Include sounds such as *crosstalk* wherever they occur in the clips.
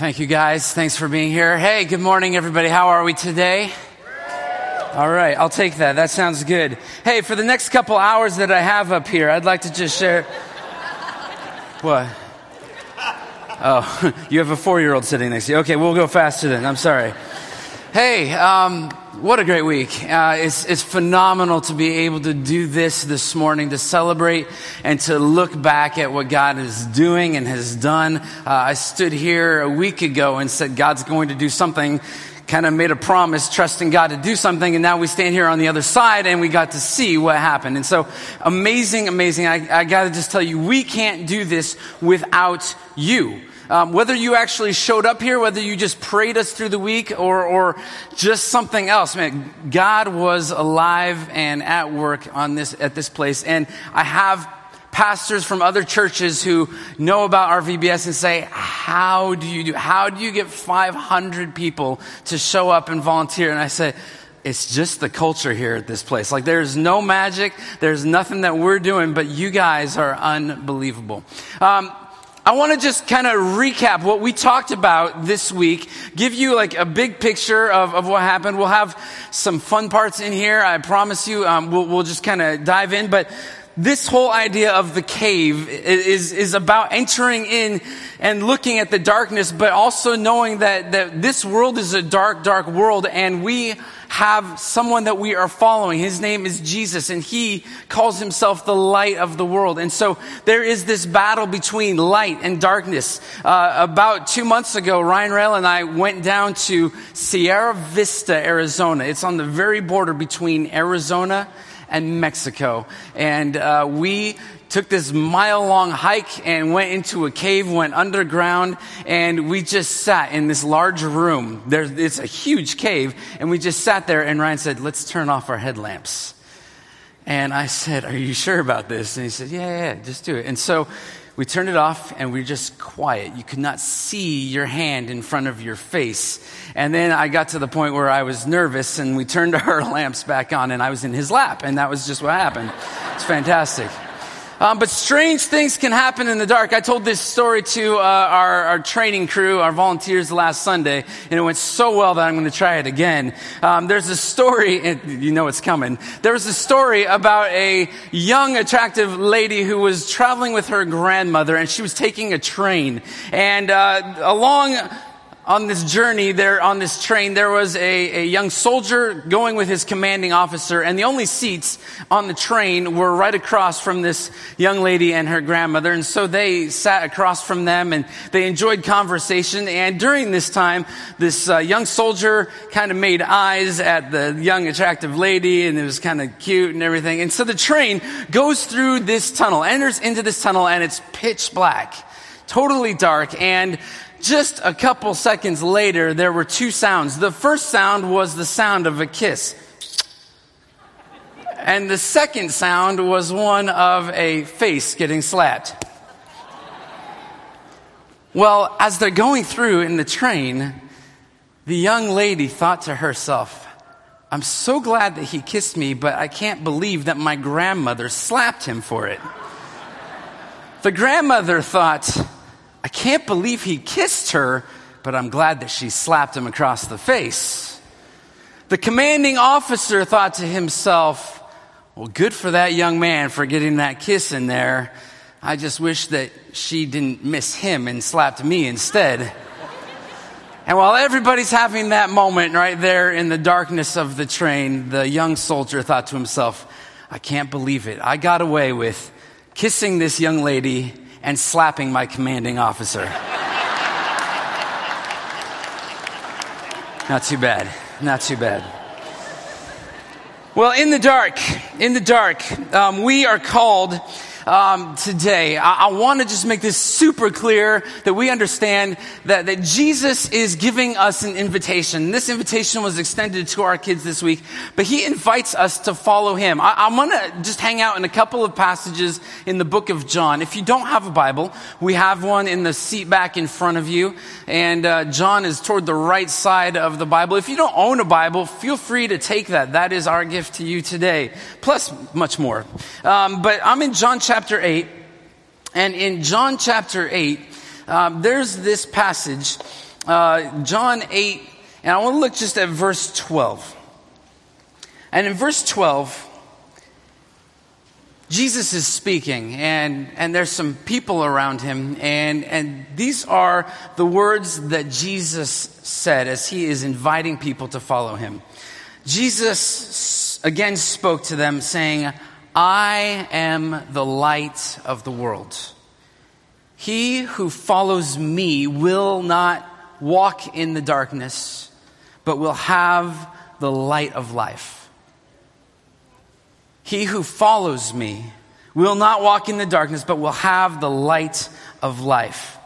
Thank you guys. Thanks for being here. Hey, good morning, everybody. How are we today? All right, I'll take that. That sounds good. Hey, for the next couple hours that I have up here, I'd like to just share. *laughs* What? Oh, *laughs* you have a four year old sitting next to you. Okay, we'll go faster then. I'm sorry. Hey, um, what a great week. Uh, it's, it's phenomenal to be able to do this this morning, to celebrate and to look back at what God is doing and has done. Uh, I stood here a week ago and said, God's going to do something, kind of made a promise, trusting God to do something, and now we stand here on the other side and we got to see what happened. And so, amazing, amazing. I, I got to just tell you, we can't do this without you. Um, whether you actually showed up here, whether you just prayed us through the week or, or just something else, man, God was alive and at work on this, at this place. And I have pastors from other churches who know about our VBS and say, how do you do, how do you get 500 people to show up and volunteer? And I say, it's just the culture here at this place. Like there's no magic, there's nothing that we're doing, but you guys are unbelievable. Um, I want to just kind of recap what we talked about this week, give you like a big picture of, of what happened. We'll have some fun parts in here. I promise you, um, we'll, we'll just kind of dive in. But this whole idea of the cave is, is about entering in and looking at the darkness, but also knowing that, that this world is a dark, dark world and we have someone that we are following. His name is Jesus and he calls himself the light of the world. And so there is this battle between light and darkness. Uh, about two months ago, Ryan Rail and I went down to Sierra Vista, Arizona. It's on the very border between Arizona and Mexico. And uh, we took this mile long hike and went into a cave, went underground, and we just sat in this large room. There, it's a huge cave, and we just sat there, and Ryan said, Let's turn off our headlamps. And I said, Are you sure about this? And he said, Yeah, yeah, yeah just do it. And so we turned it off and we are just quiet. You could not see your hand in front of your face. And then I got to the point where I was nervous and we turned *laughs* our lamps back on and I was in his lap. And that was just what happened. It's fantastic. Um, but strange things can happen in the dark. I told this story to uh, our, our, training crew, our volunteers last Sunday, and it went so well that I'm going to try it again. Um, there's a story, and *laughs* you know it's coming. There was a story about a young, attractive lady who was traveling with her grandmother, and she was taking a train. And uh, along on this journey there on this train there was a, a, young soldier going with his commanding officer and the only seats on the train were right across from this young lady and her grandmother and so they sat across from them and they enjoyed conversation and during this time this uh, young soldier kind of made eyes at the young attractive lady and it was kind of cute and everything and so the train goes through this tunnel enters into this tunnel and it's pitch black totally dark and just a couple seconds later, there were two sounds. The first sound was the sound of a kiss. And the second sound was one of a face getting slapped. Well, as they're going through in the train, the young lady thought to herself, I'm so glad that he kissed me, but I can't believe that my grandmother slapped him for it. The grandmother thought, I can't believe he kissed her, but I'm glad that she slapped him across the face. The commanding officer thought to himself, well, good for that young man for getting that kiss in there. I just wish that she didn't miss him and slapped me instead. and while everybody's having that moment right there in the darkness of the train, the young soldier thought to himself, I can't believe it. I got away with kissing this young lady and slapping my commanding officer. Not too bad. Not too bad. Well, in the dark, in the dark, um, we are called um, today, I, I want to just make this super clear that we understand that, that Jesus is giving us an invitation. This invitation was extended to our kids this week, but he invites us to follow him. I, I want to just hang out in a couple of passages in the book of John. If you don't have a Bible, we have one in the seat back in front of you, and uh, John is toward the right side of the Bible. If you don't own a Bible, feel free to take that. That is our gift to you today, plus much more. Um, but I'm in John chapter chapter 8. And in John chapter 8, um, there's this passage uh, John 8, and I want to look just at verse 12. And in verse 12, Jesus is speaking, and, and there's some people around him, and, and these are the words that Jesus said as he is inviting people to follow him. Jesus again spoke to them, saying, I am the light of the world. He who follows me will not walk in the darkness, but will have the light of life. He who follows me will not walk in the darkness, but will have the light of life.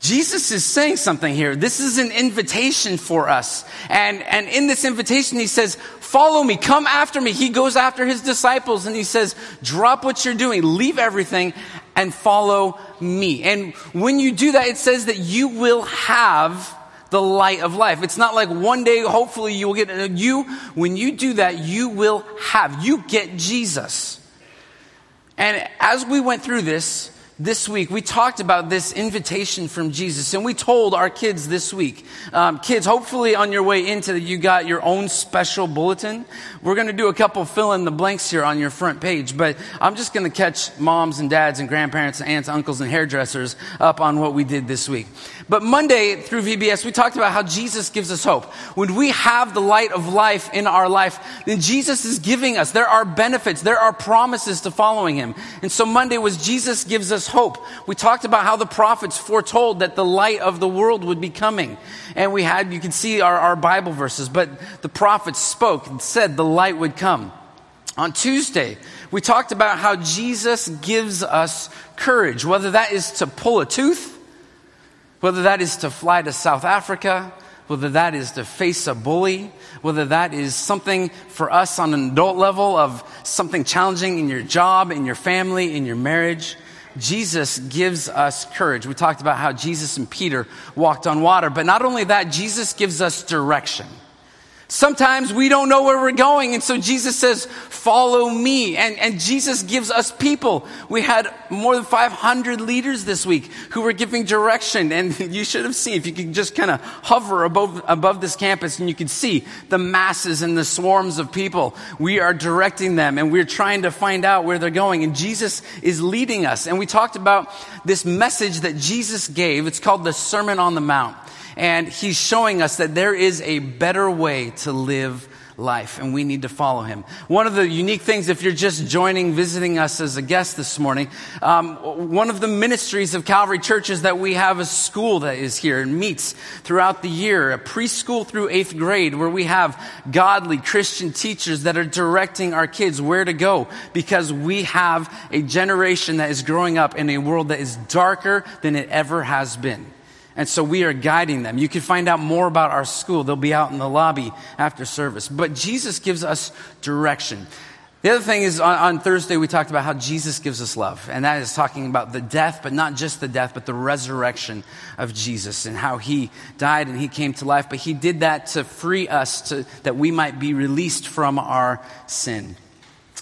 Jesus is saying something here. This is an invitation for us. And, and in this invitation, he says, Follow me, come after me. He goes after his disciples and he says, Drop what you're doing, leave everything, and follow me. And when you do that, it says that you will have the light of life. It's not like one day, hopefully, you will get it. you. When you do that, you will have. You get Jesus. And as we went through this, this week, we talked about this invitation from Jesus, and we told our kids this week, um, kids, hopefully on your way into you got your own special bulletin. We're going to do a couple fill in the blanks here on your front page, but I'm just going to catch moms and dads and grandparents and aunts, uncles, and hairdressers up on what we did this week. But Monday through VBS, we talked about how Jesus gives us hope. When we have the light of life in our life, then Jesus is giving us. There are benefits, there are promises to following him. And so Monday was Jesus gives us hope. We talked about how the prophets foretold that the light of the world would be coming. And we had, you can see our, our Bible verses, but the prophets spoke and said the light would come. On Tuesday, we talked about how Jesus gives us courage, whether that is to pull a tooth, whether that is to fly to South Africa, whether that is to face a bully, whether that is something for us on an adult level of something challenging in your job, in your family, in your marriage. Jesus gives us courage. We talked about how Jesus and Peter walked on water, but not only that, Jesus gives us direction. Sometimes we don't know where we're going. And so Jesus says, follow me. And, and Jesus gives us people. We had more than 500 leaders this week who were giving direction. And *laughs* you should have seen, if you could just kind of hover above, above this campus and you could see the masses and the swarms of people. We are directing them and we're trying to find out where they're going. And Jesus is leading us. And we talked about this message that Jesus gave. It's called the Sermon on the Mount. And he's showing us that there is a better way to live life, and we need to follow him. One of the unique things, if you're just joining, visiting us as a guest this morning, um, one of the ministries of Calvary Church is that we have a school that is here and meets throughout the year, a preschool through eighth grade, where we have godly Christian teachers that are directing our kids where to go because we have a generation that is growing up in a world that is darker than it ever has been. And so we are guiding them. You can find out more about our school. They'll be out in the lobby after service. But Jesus gives us direction. The other thing is on, on, Thursday, we talked about how Jesus gives us love. And that is talking about the death, but not just the death, but the resurrection of Jesus and how he died and he came to life. But he did that to free us to, that we might be released from our sin.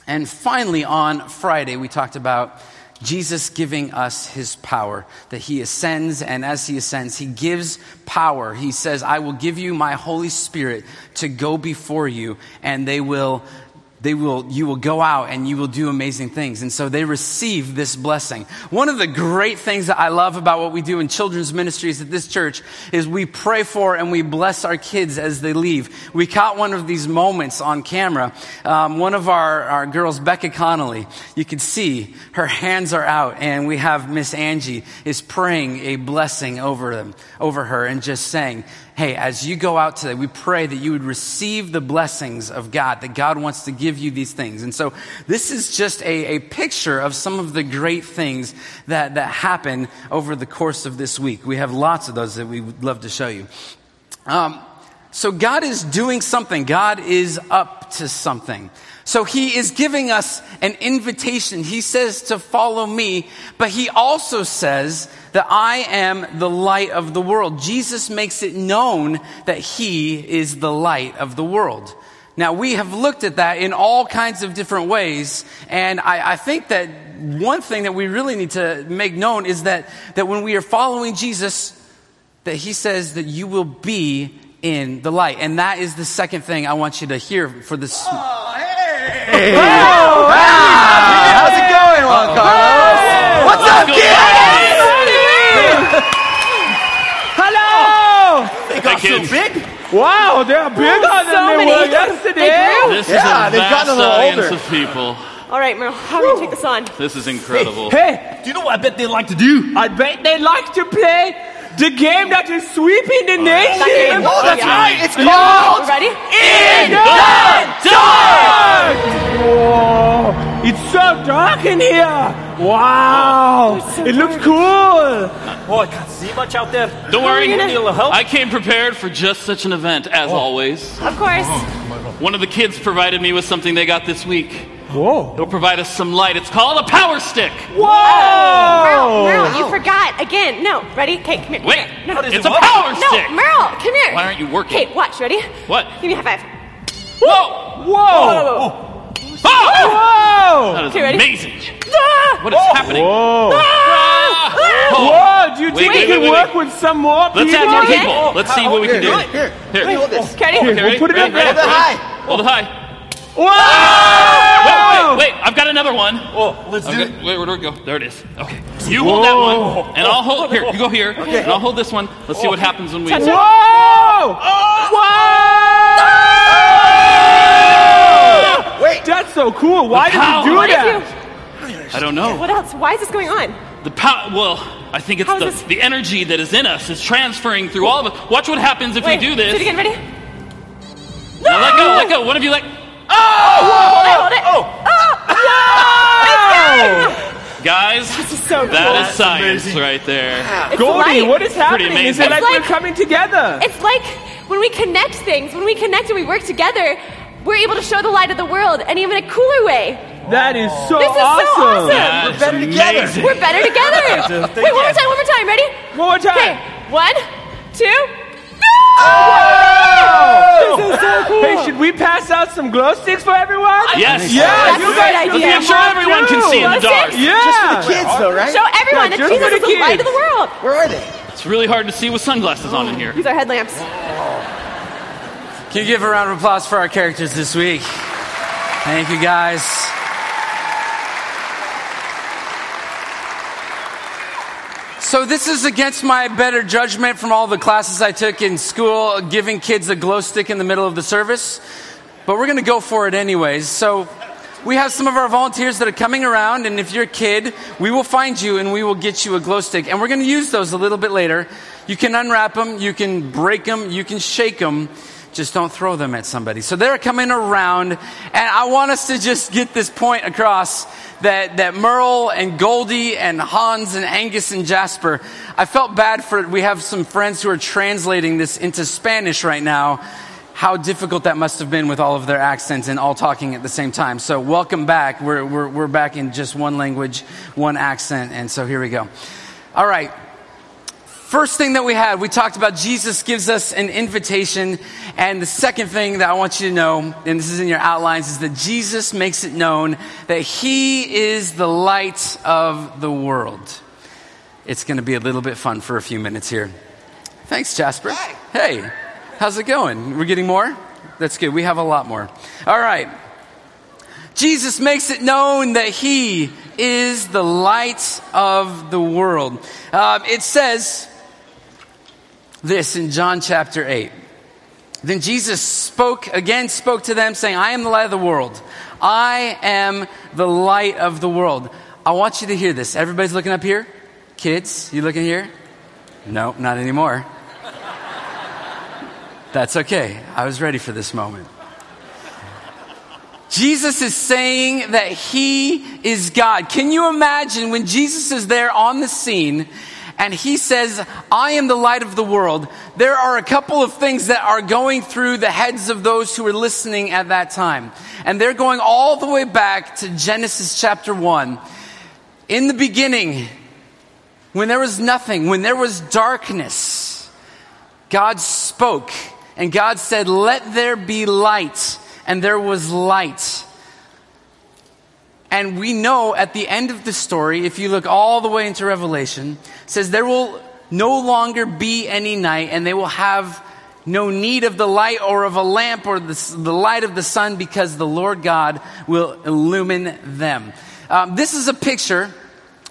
And finally, on Friday, we talked about Jesus giving us his power, that he ascends, and as he ascends, he gives power. He says, I will give you my Holy Spirit to go before you, and they will they will, you will go out and you will do amazing things. And so they receive this blessing. One of the great things that I love about what we do in children's ministries at this church is we pray for and we bless our kids as they leave. We caught one of these moments on camera. Um, one of our, our girls, Becca Connolly, you can see her hands are out and we have Miss Angie is praying a blessing over them, over her and just saying, hey, as you go out today, we pray that you would receive the blessings of God, that God wants to give you these things. And so this is just a, a picture of some of the great things that, that happen over the course of this week. We have lots of those that we would love to show you. Um, so God is doing something. God is up to something. So he is giving us an invitation. He says to follow me, but he also says that I am the light of the world. Jesus makes it known that he is the light of the world. Now, we have looked at that in all kinds of different ways, and I, I, think that one thing that we really need to make known is that, that when we are following Jesus, that he says that you will be in the light. And that is the second thing I want you to hear for this. Oh, hey! Oh, How's it going, Juan Carlos? What's up, kids? Hello! They got so big. Wow, they're bigger so than they many. were yesterday. grew. This is a they've vast gotten a little audience older. of people. All right, Merle, how are we gonna take this on? This is incredible. Hey, Do you know what I bet they like to do? I bet they like to play the game that is sweeping the nation. Oh, that's Yeah. right. It's We called ready? In the dark! Whoa, it's so dark in here. Wow, oh, it looks cool. Oh, I can't see much out there. Don't worry, gonna- Need a little help? I came prepared for just such an event, as oh. always. Of course. Oh, One of the kids provided me with something they got this week. Whoa. It'll provide us some light. It's called a power stick. Merle, Whoa! Merle, you forgot again. No, ready? Okay, come here. come Wait, here. No, How does it's it a work? power no, stick. Merle, come here. Why aren't you working? Okay, watch. Ready? What? Give me a high five. Whoa! Whoa! Oh! Whoa! That is Okay, ready? amazing. Ah! What is happening? Whoa! Ah! Oh. Whoa! Do you think wait, we can wait, wait, work with some more people? Let's add more people. Let's see what we can do. Here, here. Here. Hold this. Okay, ready? We'll put it Ready? up there. Ready? Hold it high. Hold it high. Whoa! Wait, wait, wait. I've got another one. Oh, let's do it. wait, where do we go? There it is. Okay. You hold that one, and I'll hold. Here, you go here, and I'll hold this one. Let's see what happens when we. Touch it. Oh! Whoa! Whoa! Wait. That's so cool. Why did you do that? you? I don't know. What else? Why is this going on? The power. Well, I think it's the, this- the energy that is in us is transferring through all of us. Watch what happens if Wait, we do this. Do it again. Ready? Now let go, let go. One of you let. Hold it. Hold it. Oh! oh! Guys, So cool. is science right there. It's Goldie, light. what is happening? amazing. Is it It's like, like- we're coming together? It's like when we connect things, when we connect and we work together, we're able to show the light of the world, and even a cooler way. That is so This is so awesome. awesome. That is better together. amazing. We're better together. *laughs* Wait, one more time, one more time. Ready? One more time. Okay, one, two. Oh! This is so cool. Hey, should we pass out some glow sticks for everyone? Yes. Yeah, That's you a guys great should idea. be Make sure everyone can see in the Glow Just for the Kids, though, right? Show everyone Yeah, that just Jesus for the is the light kids. of the world. Where are they? It's really hard to see with sunglasses on in here. These are headlamps. Can you give a round of applause for our characters this week? Thank you, guys. So, this is against my better judgment from all the classes I took in school, giving kids a glow stick in the middle of the service. But we're going to go for it anyways. So, we have some of our volunteers that are coming around, and if you're a kid, we will find you and we will get you a glow stick. And we're going to use those a little bit later. You can unwrap them, you can break them, you can shake them. Just don't throw them at somebody. So they're coming around, and I want us to just get this point across that, that Merle and Goldie and Hans and Angus and Jasper, I felt bad for it. We have some friends who are translating this into Spanish right now. How difficult that must have been with all of their accents and all talking at the same time. So, welcome back. We're, we're, we're back in just one language, one accent, and so here we go. All right. First thing that we had, we talked about Jesus gives us an invitation. And the second thing that I want you to know, and this is in your outlines, is that Jesus makes it known that he is the light of the world. It's going to be a little bit fun for a few minutes here. Thanks, Jasper. Hey, how's it going? We're getting more? That's good. We have a lot more. All right. Jesus makes it known that he is the light of the world. Um, it says this in John chapter 8. Then Jesus spoke again, spoke to them, saying, I am the light of the world. I am the light of the world. I want you to hear this. Everybody's looking up here? Kids, you looking here? No, not anymore. That's okay. I was ready for this moment. Jesus is saying that he is God. Can you imagine when Jesus is there on the scene and he says, I am the light of the world? There are a couple of things that are going through the heads of those who are listening at that time. And they're going all the way back to Genesis chapter 1. In the beginning, when there was nothing, when there was darkness, God spoke and God said, Let there be light. And there was light. And we know at the end of the story, if you look all the way into Revelation, says there will no longer be any night, and they will have no need of the light or of a lamp or the, the light of the sun because the Lord God will illumine them. Um, this is a picture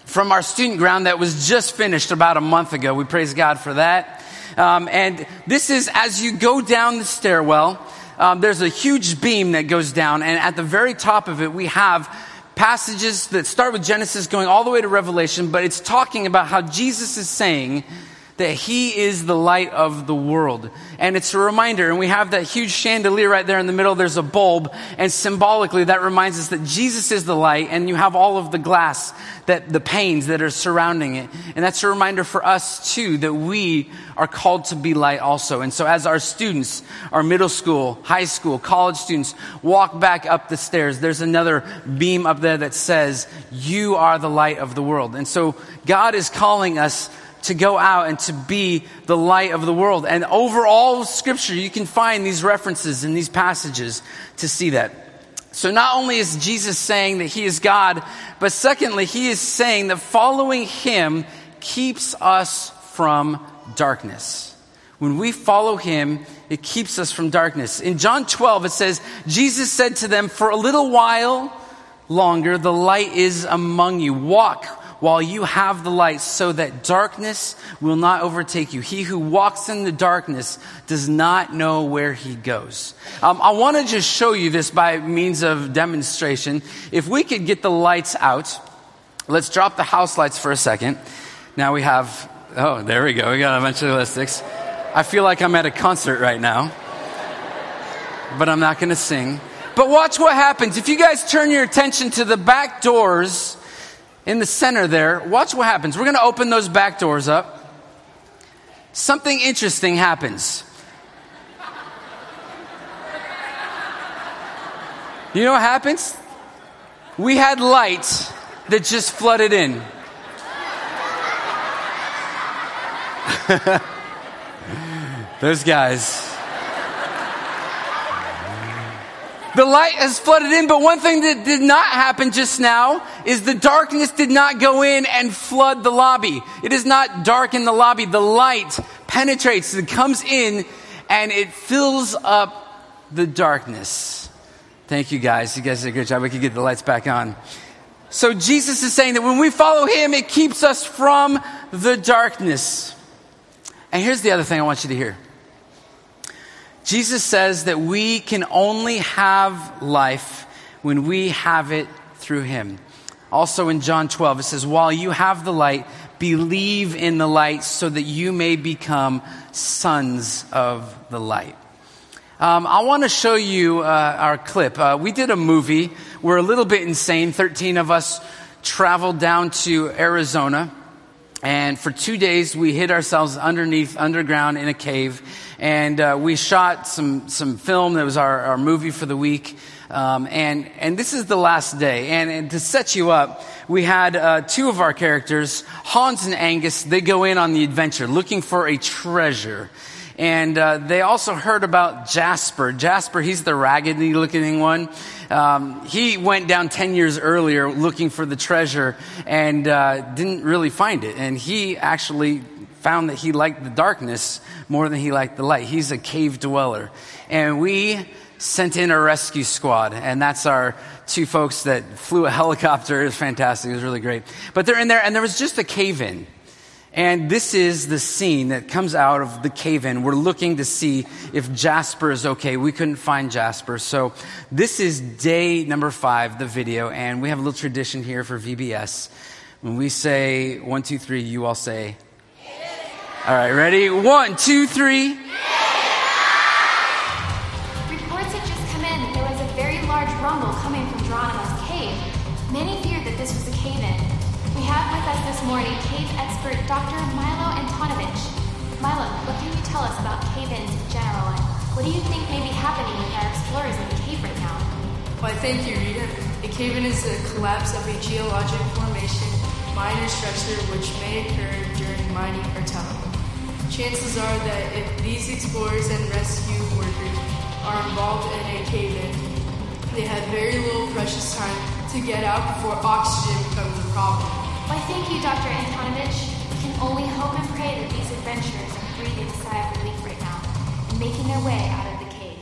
from our student ground that was just finished about a month ago. We praise God for that. Um, and this is as you go down the stairwell, um, there's a huge beam that goes down, and at the very top of it, we have passages that start with Genesis going all the way to Revelation, but it's talking about how Jesus is saying that he is the light of the world. And it's a reminder, and we have that huge chandelier right there in the middle. There's a bulb, and symbolically that reminds us that Jesus is the light, and you have all of the glass, that the panes that are surrounding it. And that's a reminder for us too that we are called to be light also. And so as our students, our middle school, high school, college students walk back up the stairs, there's another beam up there that says, you are the light of the world. And so God is calling us to go out and to be the light of the world. And over all Scripture, you can find these references in these passages to see that. So not only is Jesus saying that he is God, but secondly, he is saying that following him keeps us from darkness. When we follow him, it keeps us from darkness. In John 12, it says, Jesus said to them, For a little while longer, the light is among you. Walk while you have the light so that darkness will not overtake you. He who walks in the darkness does not know where he goes. Um, I want to just show you this by means of demonstration. If we could get the lights out, let's drop the house lights for a second. Now we have, oh, there we go. We got a bunch of listics. I feel like I'm at a concert right now, but I'm not going to sing. But watch what happens. If you guys turn your attention to the back doors, in the center there, watch what happens. We're going to open those back doors up. Something interesting happens. You know what happens? We had light that just flooded in. *laughs* Those guys. The light has flooded in, but one thing that did not happen just now is the darkness did not go in and flood the lobby. It is not dark in the lobby. The light penetrates, it comes in, and it fills up the darkness. Thank you guys. You guys did a good job. We could get the lights back on. So Jesus is saying that when we follow him, it keeps us from the darkness. And here's the other thing I want you to hear. Jesus says that we can only have life when we have it through him. Also in John 12, it says, While you have the light, believe in the light so that you may become sons of the light. Um, I want to show you uh, our clip. Uh, we did a movie. We're a little bit insane. 13 of us traveled down to Arizona. And for two days, we hid ourselves underneath, underground in a cave and uh, we shot some some film. That was our, our movie for the week. Um, and and this is the last day. And, and to set you up, we had uh, two of our characters, Hans and Angus. They go in on the adventure looking for a treasure. And uh, they also heard about Jasper. Jasper, he's the raggedy looking one. Um, he went down 10 years earlier looking for the treasure and uh, didn't really find it. And he actually found that he liked the darkness more than he liked the light. He's a cave dweller. And we sent in a rescue squad, and that's our two folks that flew a helicopter. It was fantastic. It was really great. But they're in there, and there was just a cave in. And this is the scene that comes out of the cave in. We're looking to see if Jasper is okay. We couldn't find Jasper. So this is day number five, the video. And we have a little tradition here for VBS. When we say one, two, three, you all say, all right, ready? One, two, three. Reports thank you, Rita. A cave-in is the collapse of a geologic formation, mine or structure which may occur during mining or tunneling. Chances are that if these explorers and rescue workers are involved in a cave-in, they have very little precious time to get out before oxygen becomes a problem. Why, thank you, Dr. Antonovich. Can can only hope and pray that these adventurers are breathing a sigh of relief right now and making their way out of the cave.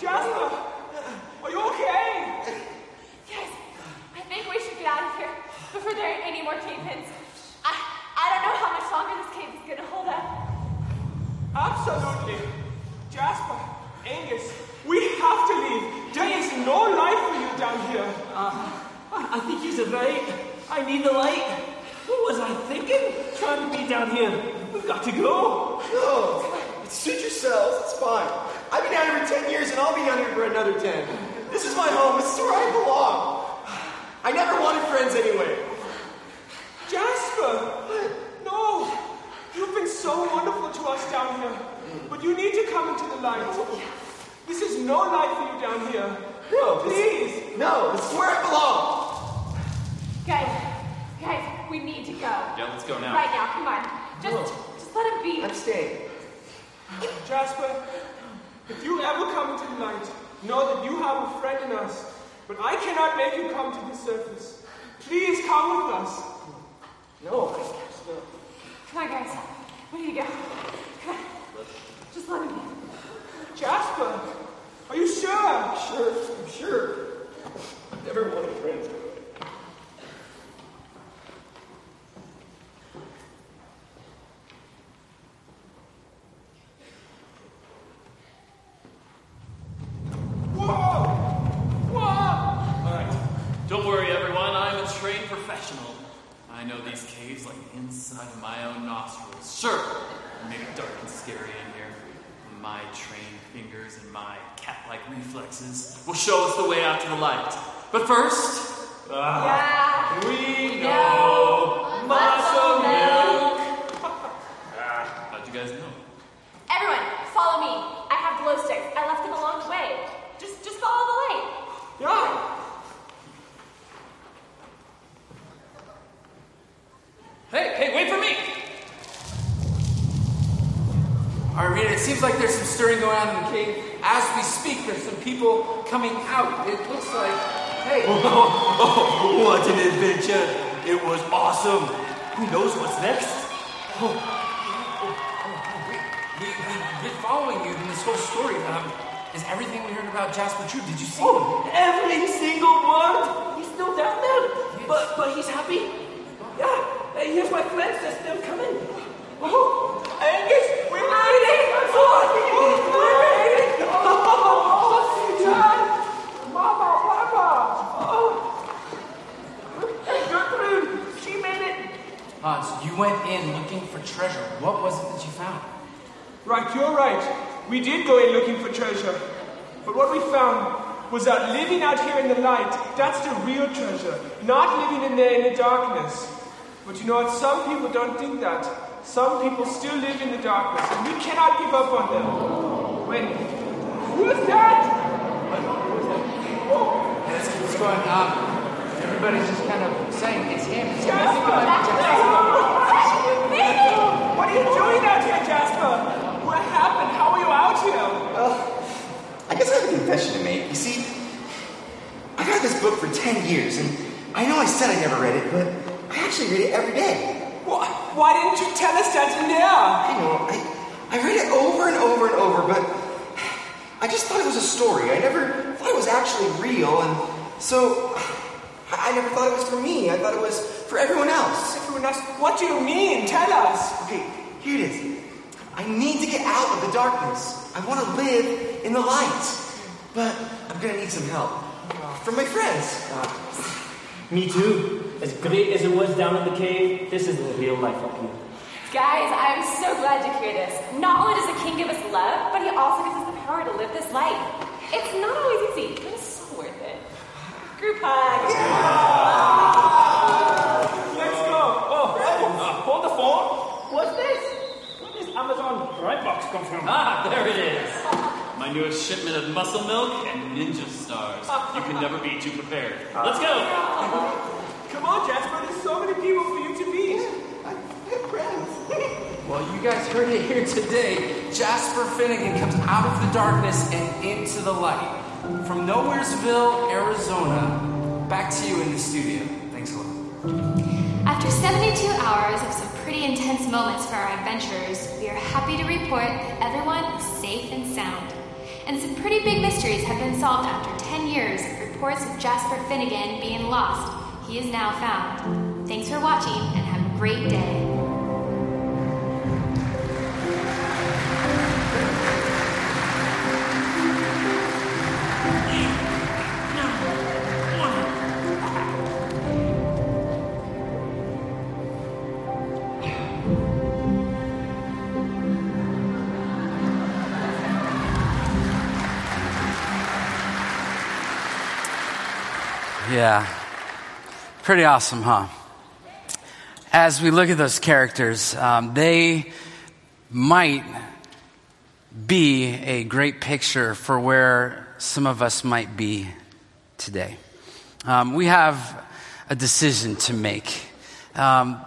Jasper, are you okay? Guys, I think we should get out of here before there are any more cave pins. I, I don't know how much longer this cave is gonna hold up. Absolutely. Jasper, Angus, we have to leave. There is no life for you down here. Uh, He's right. I need the light. What was I thinking? Trying to be down here. We've got to go. No, suit yourselves. It's fine. I've been down here for 10 years and I'll be down here for another 10. This is my home. This is where I belong. I never wanted friends anyway. Jasper! No! You've been so wonderful to us down here. But you need to come into the light. This is no life for you down here. No, this- Please! No, this is where I belong. Guys, guys, we need to go. Yeah, let's go now. Right now, come on. Just, just let him be. I'm staying. Jasper, if you ever come into the light, know that you have a friend in us. But I cannot make you come to the surface. Please come with us. No. Come on, guys. We need to go. Come on. Just let him be. Jasper, are you sure? I'm Sure, I'm sure. I've never wanted friends. Whoa! Whoa! All right. Don't worry, everyone. I'm a trained professional. I know these caves like the inside of my own nostrils. Sure, it may be dark and scary in here. My trained fingers and my cat-like reflexes will show us the way out to the light. But first, ah, Yeah. we No. Muscle milk. how'd you guys know? Everyone, follow me. I have glow sticks. I left them along the way. Just, just follow the light. Yeah! Hey, hey, wait for me! All right, Rita, it seems like there's some stirring going on in the cave. As we speak, there's some people coming out. It looks like, hey, *laughs* Oh, what an adventure. It was awesome. Who knows what's next? we, we've been following you in this whole story. Um, is everything we heard about Jasper true? Did you see him? Oh, every single word. He's still down there, but but he's happy. Yeah, hey, here's my friends. They're still coming. Oh, Angus, we Hans, you went in looking for treasure. What was it that you found? Right, you're right. We did go in looking for treasure. But what we found was that living out here in the light, that's the real treasure. Not living in there in the darkness. But you know what? Some people don't think that. Some people still live in the darkness, and we cannot give up on them. Wait, who's that? Let's keep this going. Um, everybody's just kind of saying it's him. It's him. I think it Jasper! might Jasper. What are you doing out here, Jasper? What happened? How are you out here? I guess I have a confession to make. You see, I've had this book for 10 years, and I know I said I never read it, but I actually read it every day. Why, why didn't you tell us that there? I know, I, I read it over and over and over, but I just thought it was a story. I never thought it was actually real, and so I, never thought it was for me. I thought it was for everyone else. Everyone else, what do you mean? Tell us. Okay, here it is. I need to get out of the darkness. I want to live in the light. But I'm gonna need some help. From my friends. Uh, me too. As great as it was down in the cave, this is the real life up here. Guys, I'm so glad to hear this. Not only does the king give us love, but he also gives us the power to live this life. It's not always easy, but it's so worth it. Group hug. Let's go. Oh, uh, hold the phone. What's this? Where does Amazon Prime box come from? Ah, there it is. My my newest shipment of muscle milk and ninja stars. You can never be too prepared. Let's go! Come on, Jasper, there's so many people for you to meet. Yeah, good friends. *laughs* Well, you guys heard it here today. Jasper Finnegan comes out of the darkness and into the light. From Nowheresville, Arizona, back to you in the studio. Thanks a lot. After 72 hours of some pretty intense moments for our adventurers, we are happy to report that everyone is safe and sound. And some pretty big mysteries have been solved after 10 years of reports of Jasper Finnegan being lost. He is now found. Thanks for watching and have a great day. Yeah. Pretty awesome, huh? As we look at those characters, um, they might be a great picture for where some of us might be today. Um, we have a decision to make. Um,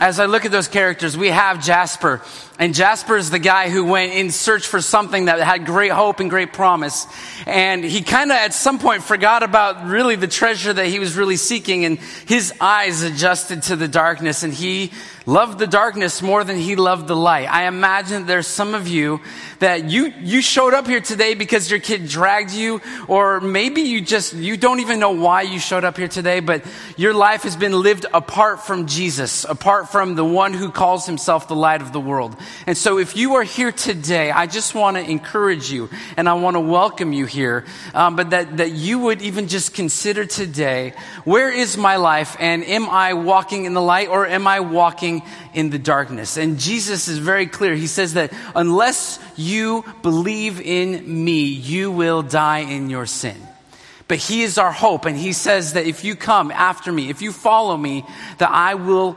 as I look at those characters, we have Jasper. And Jasper is the guy who went in search for something that had great hope and great promise. And he kind of at some point forgot about really the treasure that he was really seeking. And his eyes adjusted to the darkness. And he loved the darkness more than he loved the light. I imagine there's some of you that you, you showed up here today because your kid dragged you, or maybe you just, you don't even know why you showed up here today, but your life has been lived apart from Jesus, apart from the one who calls himself the light of the world. And so if you are here today, I just want to encourage you and I want to welcome you here, um, but that, that you would even just consider today, where is my life and am I walking in the light or am I walking in the darkness. And Jesus is very clear. He says that unless you believe in me, you will die in your sin. But he is our hope. And he says that if you come after me, if you follow me, that I will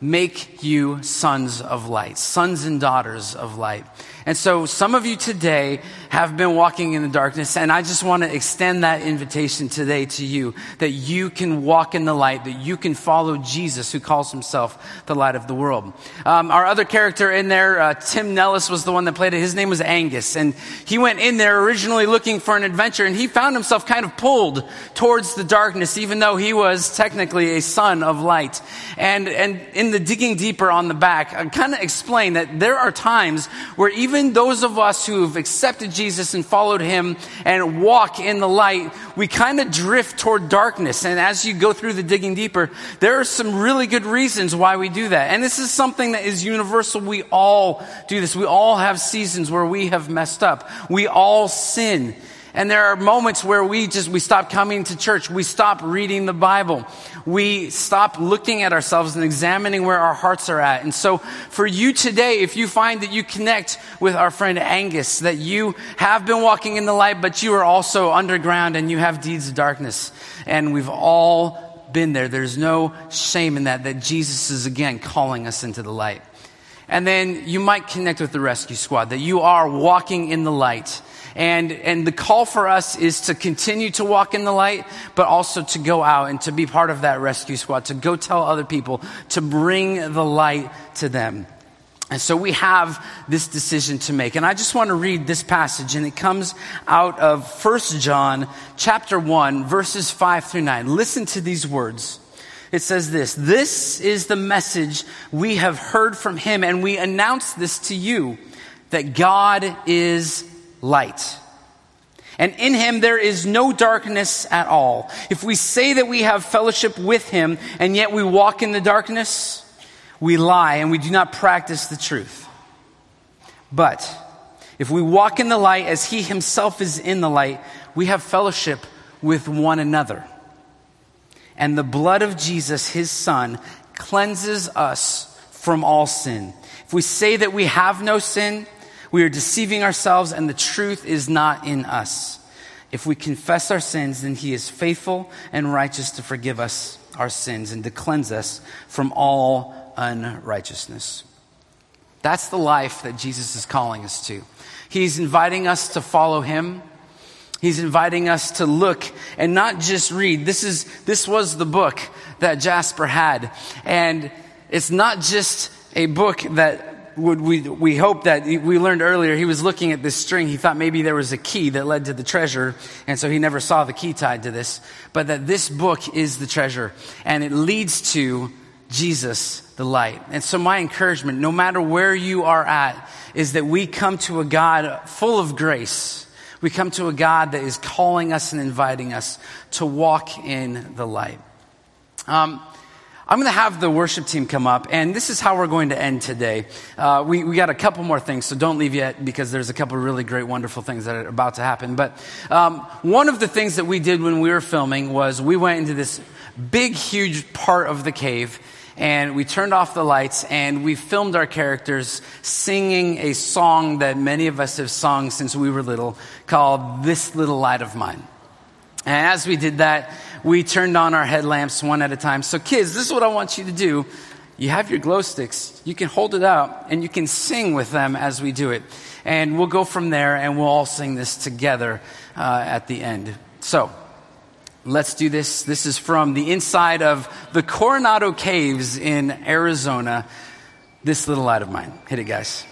make you sons of light, sons and daughters of light. And so some of you today have been walking in the darkness, and I just want to extend that invitation today to you that you can walk in the light, that you can follow Jesus, who calls himself the light of the world. Um, our other character in there, uh, Tim Nellis, was the one that played it. His name was Angus, and he went in there originally looking for an adventure, and he found himself kind of pulled towards the darkness, even though he was technically a son of light. And, and in the digging deeper on the back, I kind of explained that there are times where even those of us who have accepted Jesus and followed him and walk in the light, we kind of drift toward darkness. And as you go through the digging deeper, there are some really good reasons why we do that. And this is something that is universal. We all do this. We all have seasons where we have messed up. We all sin. And there are moments where we just, we stop coming to church. We stop reading the Bible. We stop looking at ourselves and examining where our hearts are at. And so for you today, if you find that you connect with our friend Angus, that you have been walking in the light, but you are also underground and you have deeds of darkness. And we've all been there. There's no shame in that, that Jesus is again calling us into the light. And then you might connect with the rescue squad, that you are walking in the light and, and the call for us is to continue to walk in the light, but also to go out and to be part of that rescue squad, to go tell other people, to bring the light to them. And so we have this decision to make. And I just want to read this passage and it comes out of 1 John chapter 1 verses 5 through 9. Listen to these words. It says this, this is the message we have heard from him and we announce this to you that God is light. And in him there is no darkness at all. If we say that we have fellowship with him and yet we walk in the darkness, we lie and we do not practice the truth. But if we walk in the light as he himself is in the light, we have fellowship with one another. And the blood of Jesus, his son, cleanses us from all sin. If we say that we have no sin, we are deceiving ourselves and the truth is not in us. If we confess our sins, then he is faithful and righteous to forgive us our sins and to cleanse us from all unrighteousness. That's the life that Jesus is calling us to. He's inviting us to follow him. He's inviting us to look and not just read. This is, this was the book that Jasper had. And it's not just a book that would we, we hope that we learned earlier he was looking at this string. He thought maybe there was a key that led to the treasure and so he never saw the key tied to this. But that this book is the treasure and it leads to jesus the light. And so my encouragement no matter where you are at is that we come to a god full of grace. We come to a god that is calling us and inviting us to walk in the light. Um, I'm going to have the worship team come up, and this is how we're going to end today. Uh, we, we got a couple more things, so don't leave yet because there's a couple really great, wonderful things that are about to happen. But um, one of the things that we did when we were filming was we went into this big, huge part of the cave, and we turned off the lights, and we filmed our characters singing a song that many of us have sung since we were little called This Little Light of Mine. And as we did that, we turned on our headlamps one at a time. So, kids, this is what I want you to do. You have your glow sticks. You can hold it out and you can sing with them as we do it. And we'll go from there and we'll all sing this together uh, at the end. So, let's do this. This is from the inside of the Coronado Caves in Arizona. This little light of mine. Hit it, guys.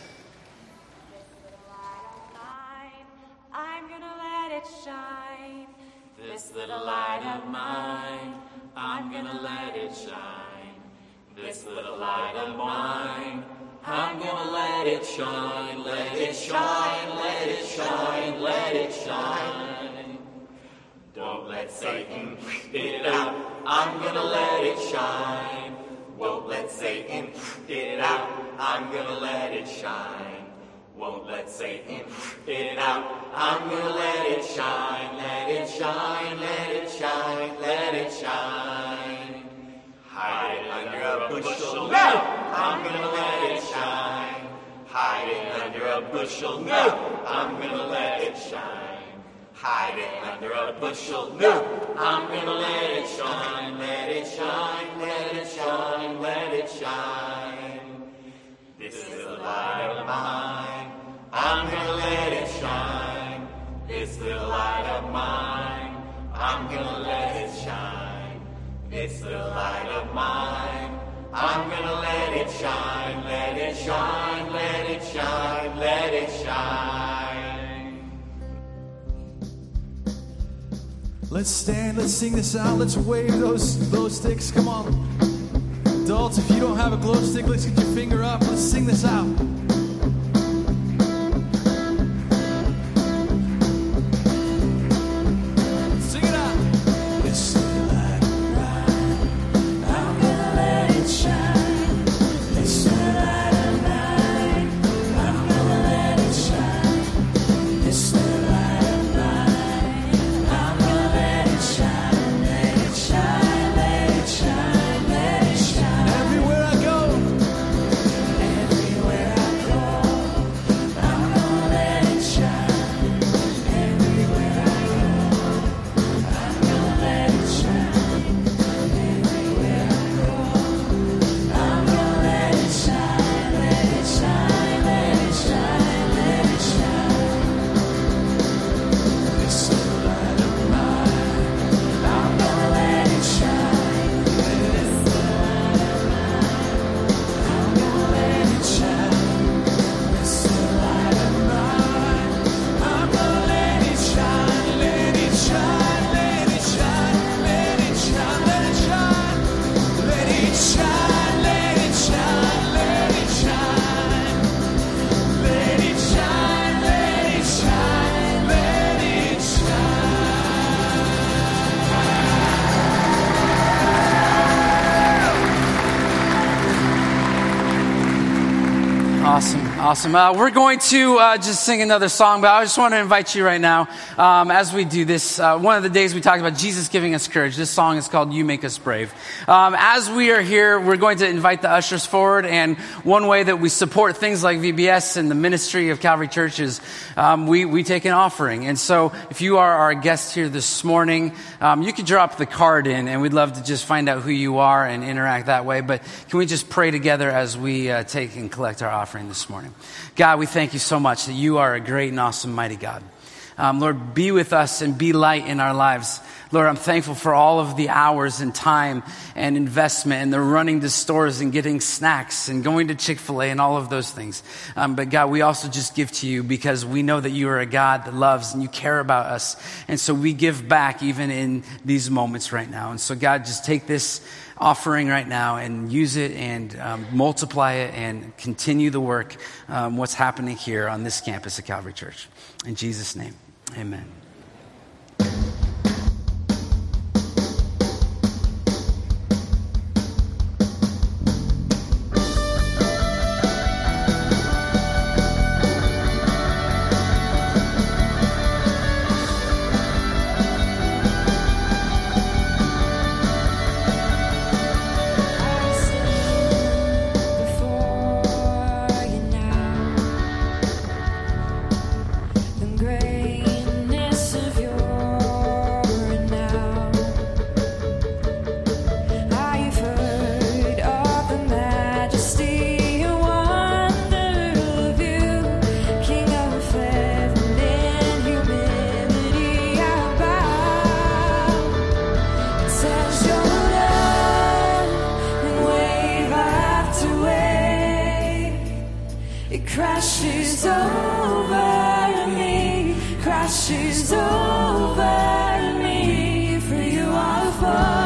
Light of mine, I'm gonna let it shine. This little light of mine, I'm gonna let it shine, let it shine, let it shine, let it shine. Don't let Satan get it out, I'm gonna let it shine. Won't let Satan get it out, I'm gonna let it shine. Won't let Satan it out. I'm gonna let it shine, let it shine, let it shine, let it shine. Hide it under a bushel, no! I'm gonna let it shine. Hide it under a bushel, no! I'm gonna let it shine. Hide it under a bushel, no! I'm gonna let it shine, let it shine, let it shine, let it shine. This is the light of mine. I'm gonna let it shine. It's the light of mine. I'm gonna let it shine. It's the light of mine. I'm gonna let it shine, let it shine, let it shine, let it shine. Let's stand, let's sing this out, let's wave those glow sticks. Come on. Adults, if you don't have a glow stick, let's get your finger up. Let's sing this out. Awesome. Uh, we're going to uh, just sing another song, but I just want to invite you right now um, as we do this. Uh, one of the days we talked about Jesus giving us courage. This song is called You Make Us Brave. Um, as we are here, we're going to invite the ushers forward, and one way that we support things like VBS and the ministry of Calvary Church is um, we, we take an offering. And so if you are our guest here this morning, um, you can drop the card in, and we'd love to just find out who you are and interact that way. But can we just pray together as we uh, take and collect our offering this morning? God, we thank you so much that you are a great and awesome, mighty God. Um, Lord, be with us and be light in our lives. Lord, I'm thankful for all of the hours and time and investment and the running to stores and getting snacks and going to Chick fil A and all of those things. Um, but God, we also just give to you because we know that you are a God that loves and you care about us. And so we give back even in these moments right now. And so, God, just take this offering right now and use it and um, multiply it and continue the work, um, what's happening here on this campus at Calvary Church. In Jesus' name, amen. Are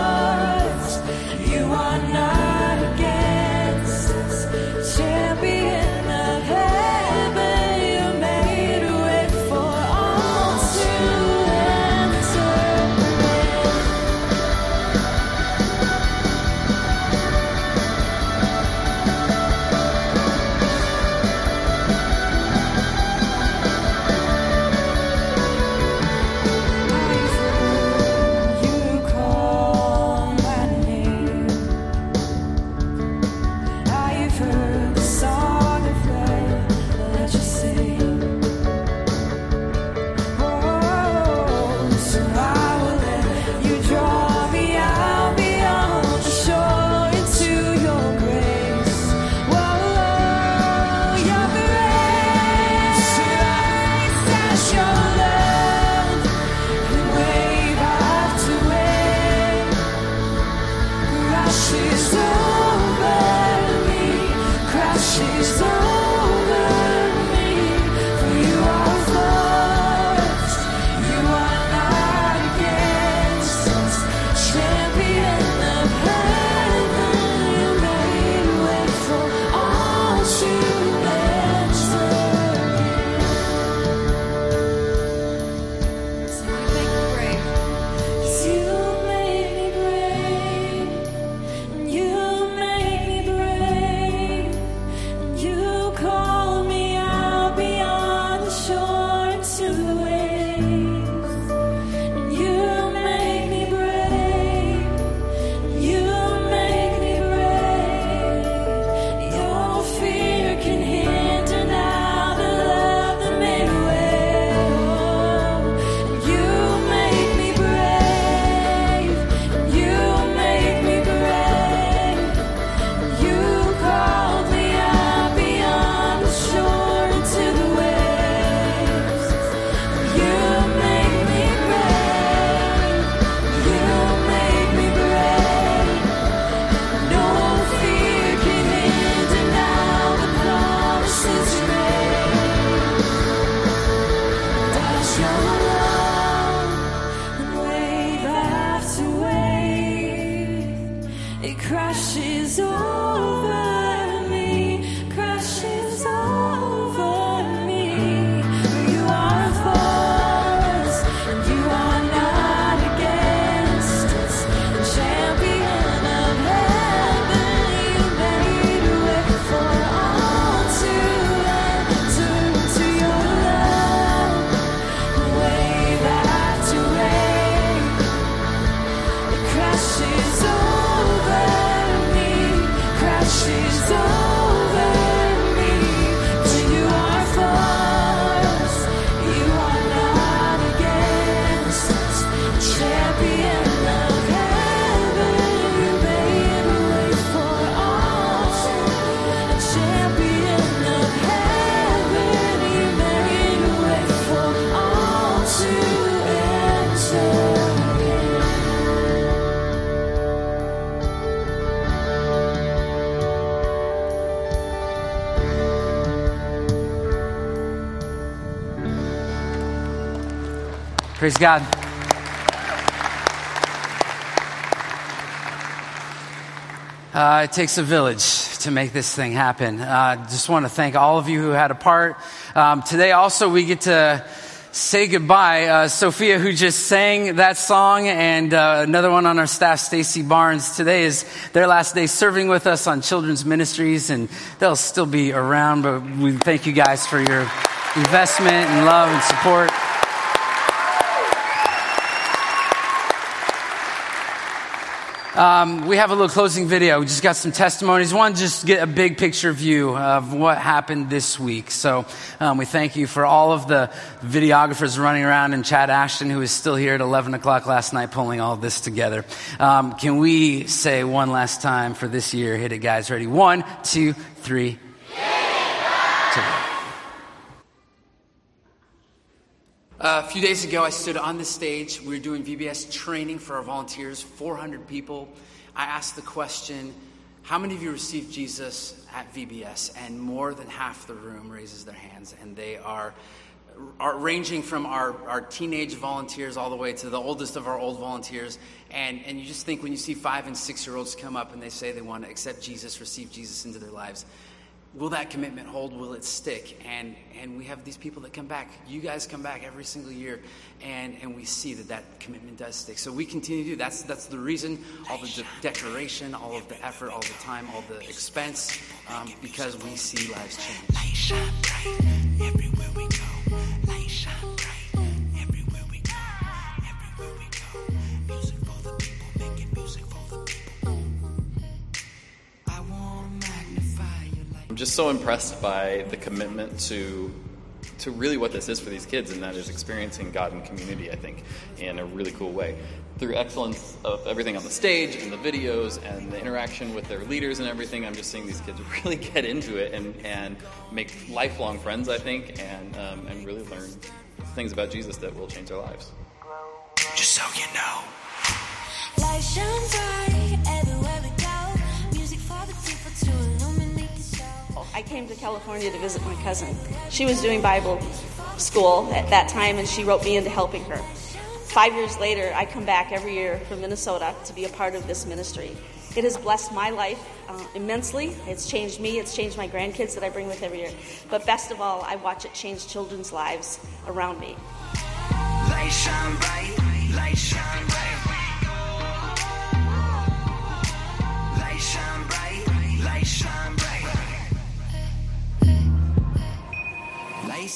Praise God. Uh, it takes a village to make this thing happen. Uh, just want to thank all of you who had a part. Um, today, also, we get to say goodbye. Uh, Sophia, who just sang that song, and uh, another one on our staff, Stacy Barnes. Today is their last day serving with us on children's ministries, and they'll still be around. But we thank you guys for your investment and love and support. Um, we have a little closing video. We just got some testimonies. One, just get a big picture view of what happened this week. So um, we thank you for all of the videographers running around and Chad Ashton, who was still here at 11 o'clock last night, pulling all this together. Um, can we say one last time for this year? Hit it, guys. Ready? One, two, three. A few days ago, I stood on the stage. We were doing VBS training for our volunteers, 400 people. I asked the question, How many of you received Jesus at VBS? And more than half the room raises their hands, and they are, are ranging from our, our teenage volunteers all the way to the oldest of our old volunteers. And, and you just think when you see five and six year olds come up and they say they want to accept Jesus, receive Jesus into their lives, will that commitment hold? Will it stick? And and we have these people that come back. You guys come back every single year, and and we see that that commitment does stick. So we continue to do. That's that's the reason. All the de- declaration, all of the effort, all the time, all the expense, um, because we see lives change. Just so impressed by the commitment to to really what this is for these kids, and that is experiencing God in community. I think in a really cool way through excellence of everything on the stage and the videos and the interaction with their leaders and everything. I'm just seeing these kids *laughs* really get into it and and make lifelong friends. I think and um, and really learn things about Jesus that will change their lives. Just so you know. I came to California to visit my cousin. She was doing Bible school at that time, and she wrote me into helping her. Five years later, I come back every year from Minnesota to be a part of this ministry. It has blessed my life uh, immensely. It's changed me, it's changed my grandkids that I bring with every year. But best of all, I watch it change children's lives around me. Light shine bright, light shine bright.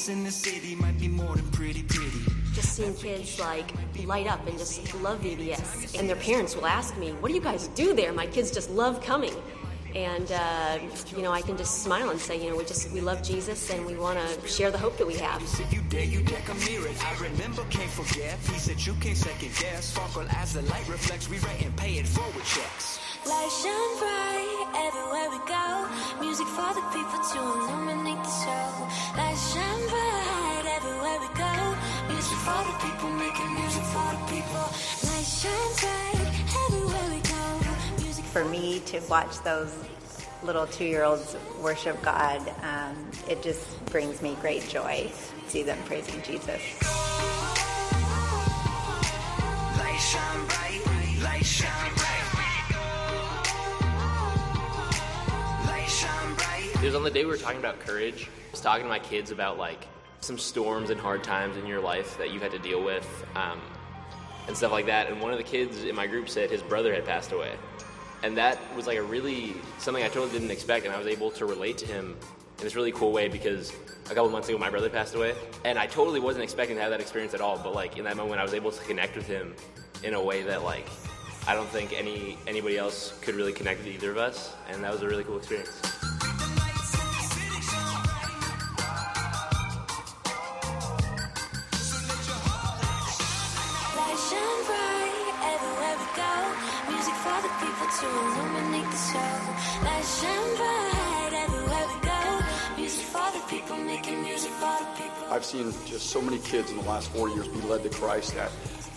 In the city might be more than pretty, pretty. just seeing kids like light up and just love VBS. And their parents will ask me, What do you guys do there? My kids just love coming. And, uh, you know, I can just smile and say, you know, we just, we love Jesus and we want to share the hope that we have. If you dare, you check a mirror. I remember, can't forget. He said you can't second guess. Sparkle as the light reflects. We write and pay it forward checks. Light shine bright everywhere we go. Music for the people to illuminate the show. Light shine bright everywhere we go. Music for the people, making music for the people. Light shine bright everywhere we go. Music for me to watch those little two-year-olds worship God, um, it just brings me great joy. to See them praising Jesus. Light shine bright, light shine It was on the day we were talking about courage. I was talking to my kids about like some storms and hard times in your life that you had to deal with, um, and stuff like that. And one of the kids in my group said his brother had passed away, and that was like a really something I totally didn't expect, and I was able to relate to him in this really cool way because a couple months ago my brother passed away, and I totally wasn't expecting to have that experience at all. But like in that moment, I was able to connect with him in a way that like I don't think any anybody else could really connect with either of us, and that was a really cool experience. Illuminate the show. Light shine bright everywhere we go. Music for the people, making music for the people. I've seen just so many kids in the last four years be led to Christ that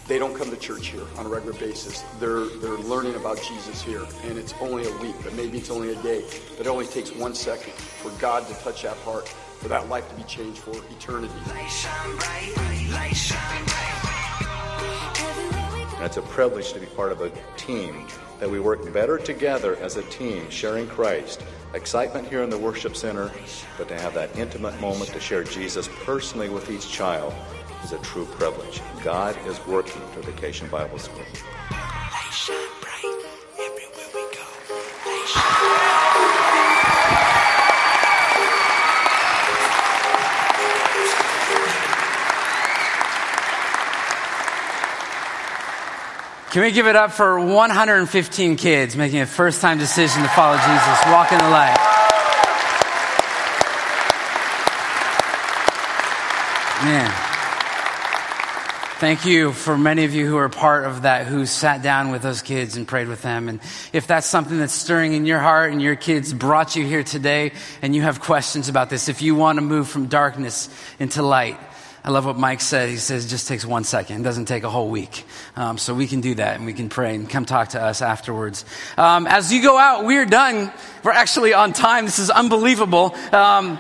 they don't come to church here on a regular basis. They're they're learning about Jesus here, and it's only a week, but maybe it's only a day. But it only takes one second for God to touch that heart, for that life to be changed for eternity. Light shine bright, light shine bright. And it's a privilege to be part of a team that we work better together as a team, sharing Christ. Excitement here in the worship center, but to have that intimate moment to share Jesus personally with each child is a true privilege. God is working through Vacation Bible School. Can we give it up for 115 kids making a first time decision to follow Jesus, walk in the light? Man. Thank you for many of you who are part of that, who sat down with those kids and prayed with them. And if that's something that's stirring in your heart and your kids brought you here today and you have questions about this, if you want to move from darkness into light, I love what Mike said. He says it just takes one second. It doesn't take a whole week. Um, so we can do that and we can pray and come talk to us afterwards. Um, as you go out, we're done. We're actually on time. This is unbelievable. Um,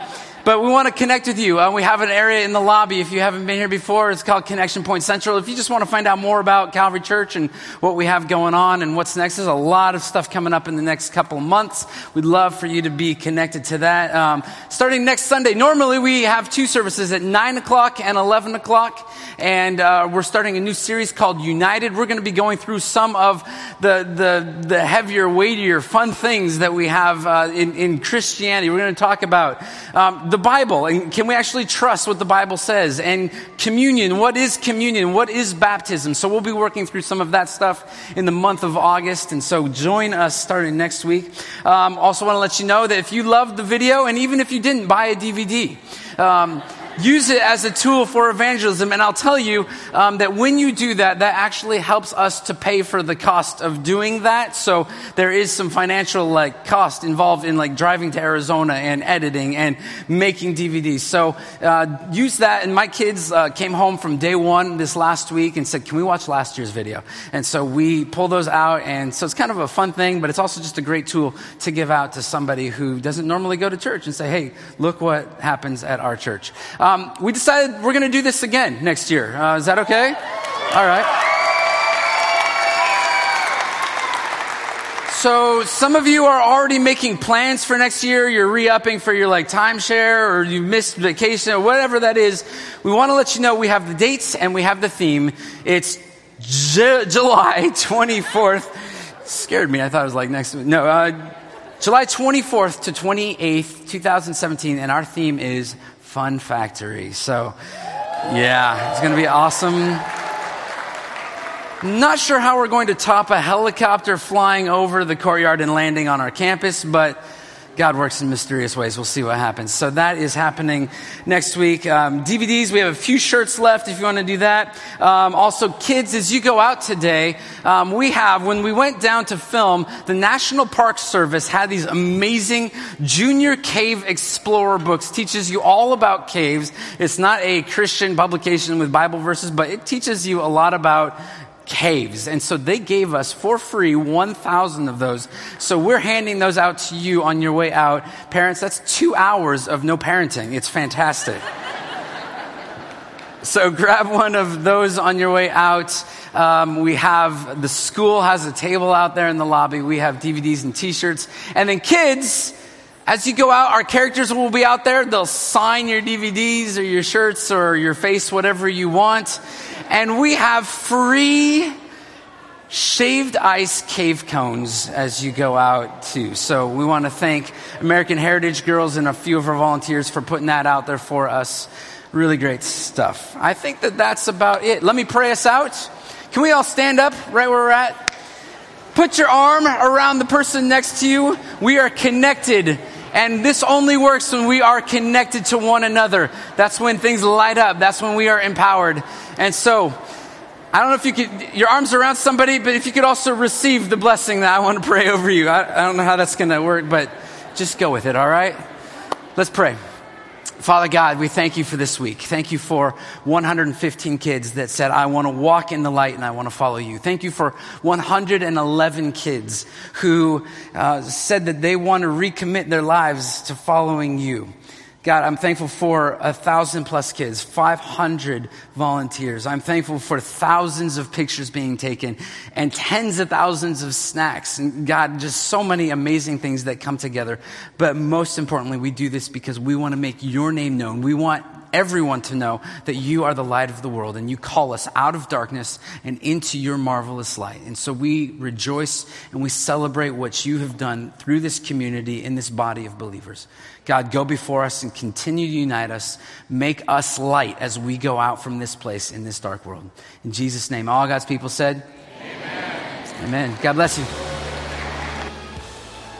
but we want to connect with you. Uh, we have an area in the lobby. If you haven't been here before, it's called Connection Point Central. If you just want to find out more about Calvary Church and what we have going on and what's next, there's a lot of stuff coming up in the next couple of months. We'd love for you to be connected to that. Um, starting next Sunday, normally we have two services at 9 o'clock and 11 o'clock. And uh, we're starting a new series called United. We're going to be going through some of the, the, the heavier, weightier, fun things that we have uh, in, in Christianity. We're going to talk about um, the Bible and can we actually trust what the Bible says? And communion, what is communion? What is baptism? So we'll be working through some of that stuff in the month of August. And so join us starting next week. Um, also want to let you know that if you loved the video and even if you didn't buy a DVD, um, use it as a tool for evangelism. And I'll tell you um, that when you do that, that actually helps us to pay for the cost of doing that. So there is some financial like cost involved in like driving to Arizona and editing and making DVDs. So uh, use that. And my kids uh, came home from day one this last week and said, "Can we watch last year's video?" And so we pull those out. And so it's kind of a fun thing, but it's also just a great tool to give out to somebody who doesn't normally go to church and say, "Hey, look what happens at our church." Um, we decided we're going to do this again next year. Uh, is that okay? All right. So some of you are already making plans for next year. You're re-upping for your like timeshare or you missed vacation or whatever that is. We want to let you know we have the dates and we have the theme. It's J- July *laughs* 24th. Scared me. I thought it was like next. No, uh, July 24th to 28th, 2017. And our theme is Fun Factory. So, yeah, it's going to be awesome. Not sure how we're going to top a helicopter flying over the courtyard and landing on our campus, but God works in mysterious ways. We'll see what happens. So that is happening next week. Um, DVDs, we have a few shirts left if you want to do that. Um, also, kids, as you go out today, um, we have, when we went down to film, the National Park Service had these amazing Junior Cave Explorer books. Teaches you all about caves. It's not a Christian publication with Bible verses, but it teaches you a lot about caves. And so they gave us for free 1,000 of those. So we're handing those out to you on your way out. Parents, that's two hours of no parenting. It's fantastic. so grab one of those on your way out. Um, we have the school has a table out there in the lobby. We have DVDs and T-shirts. And then kids, as you go out, our characters will be out there. They'll sign your DVDs or your shirts or your face, whatever you want. And we have free shaved ice cave cones as you go out too. So we want to thank American Heritage Girls and a few of our volunteers for putting that out there for us. Really great stuff. I think that that's about it. Let me pray us out. Can we all stand up right where we're at? Put your arm around the person next to you. We are connected. And this only works when we are connected to one another. That's when things light up. That's when we are empowered. And so, I don't know if you could, your arms around somebody, but if you could also receive the blessing that I want to pray over you. I, I don't know how that's going to work, but just go with it, all right? Let's pray. Father God, we thank you for this week. Thank you for 115 kids that said, I want to walk in the light and I want to follow you. Thank you for 111 kids who uh, said that they want to recommit their lives to following you. God, I'm thankful for a thousand plus kids, 500 volunteers. I'm thankful for thousands of pictures being taken and tens of thousands of snacks. And God, just so many amazing things that come together. But most importantly, we do this because we want to make your name known. We want everyone to know that you are the light of the world and you call us out of darkness and into your marvelous light. And so we rejoice and we celebrate what you have done through this community in this body of believers. God, go before us and continue to unite us. Make us light as we go out from this place in this dark world. In Jesus' name, all God's people said, Amen. Amen. God bless you.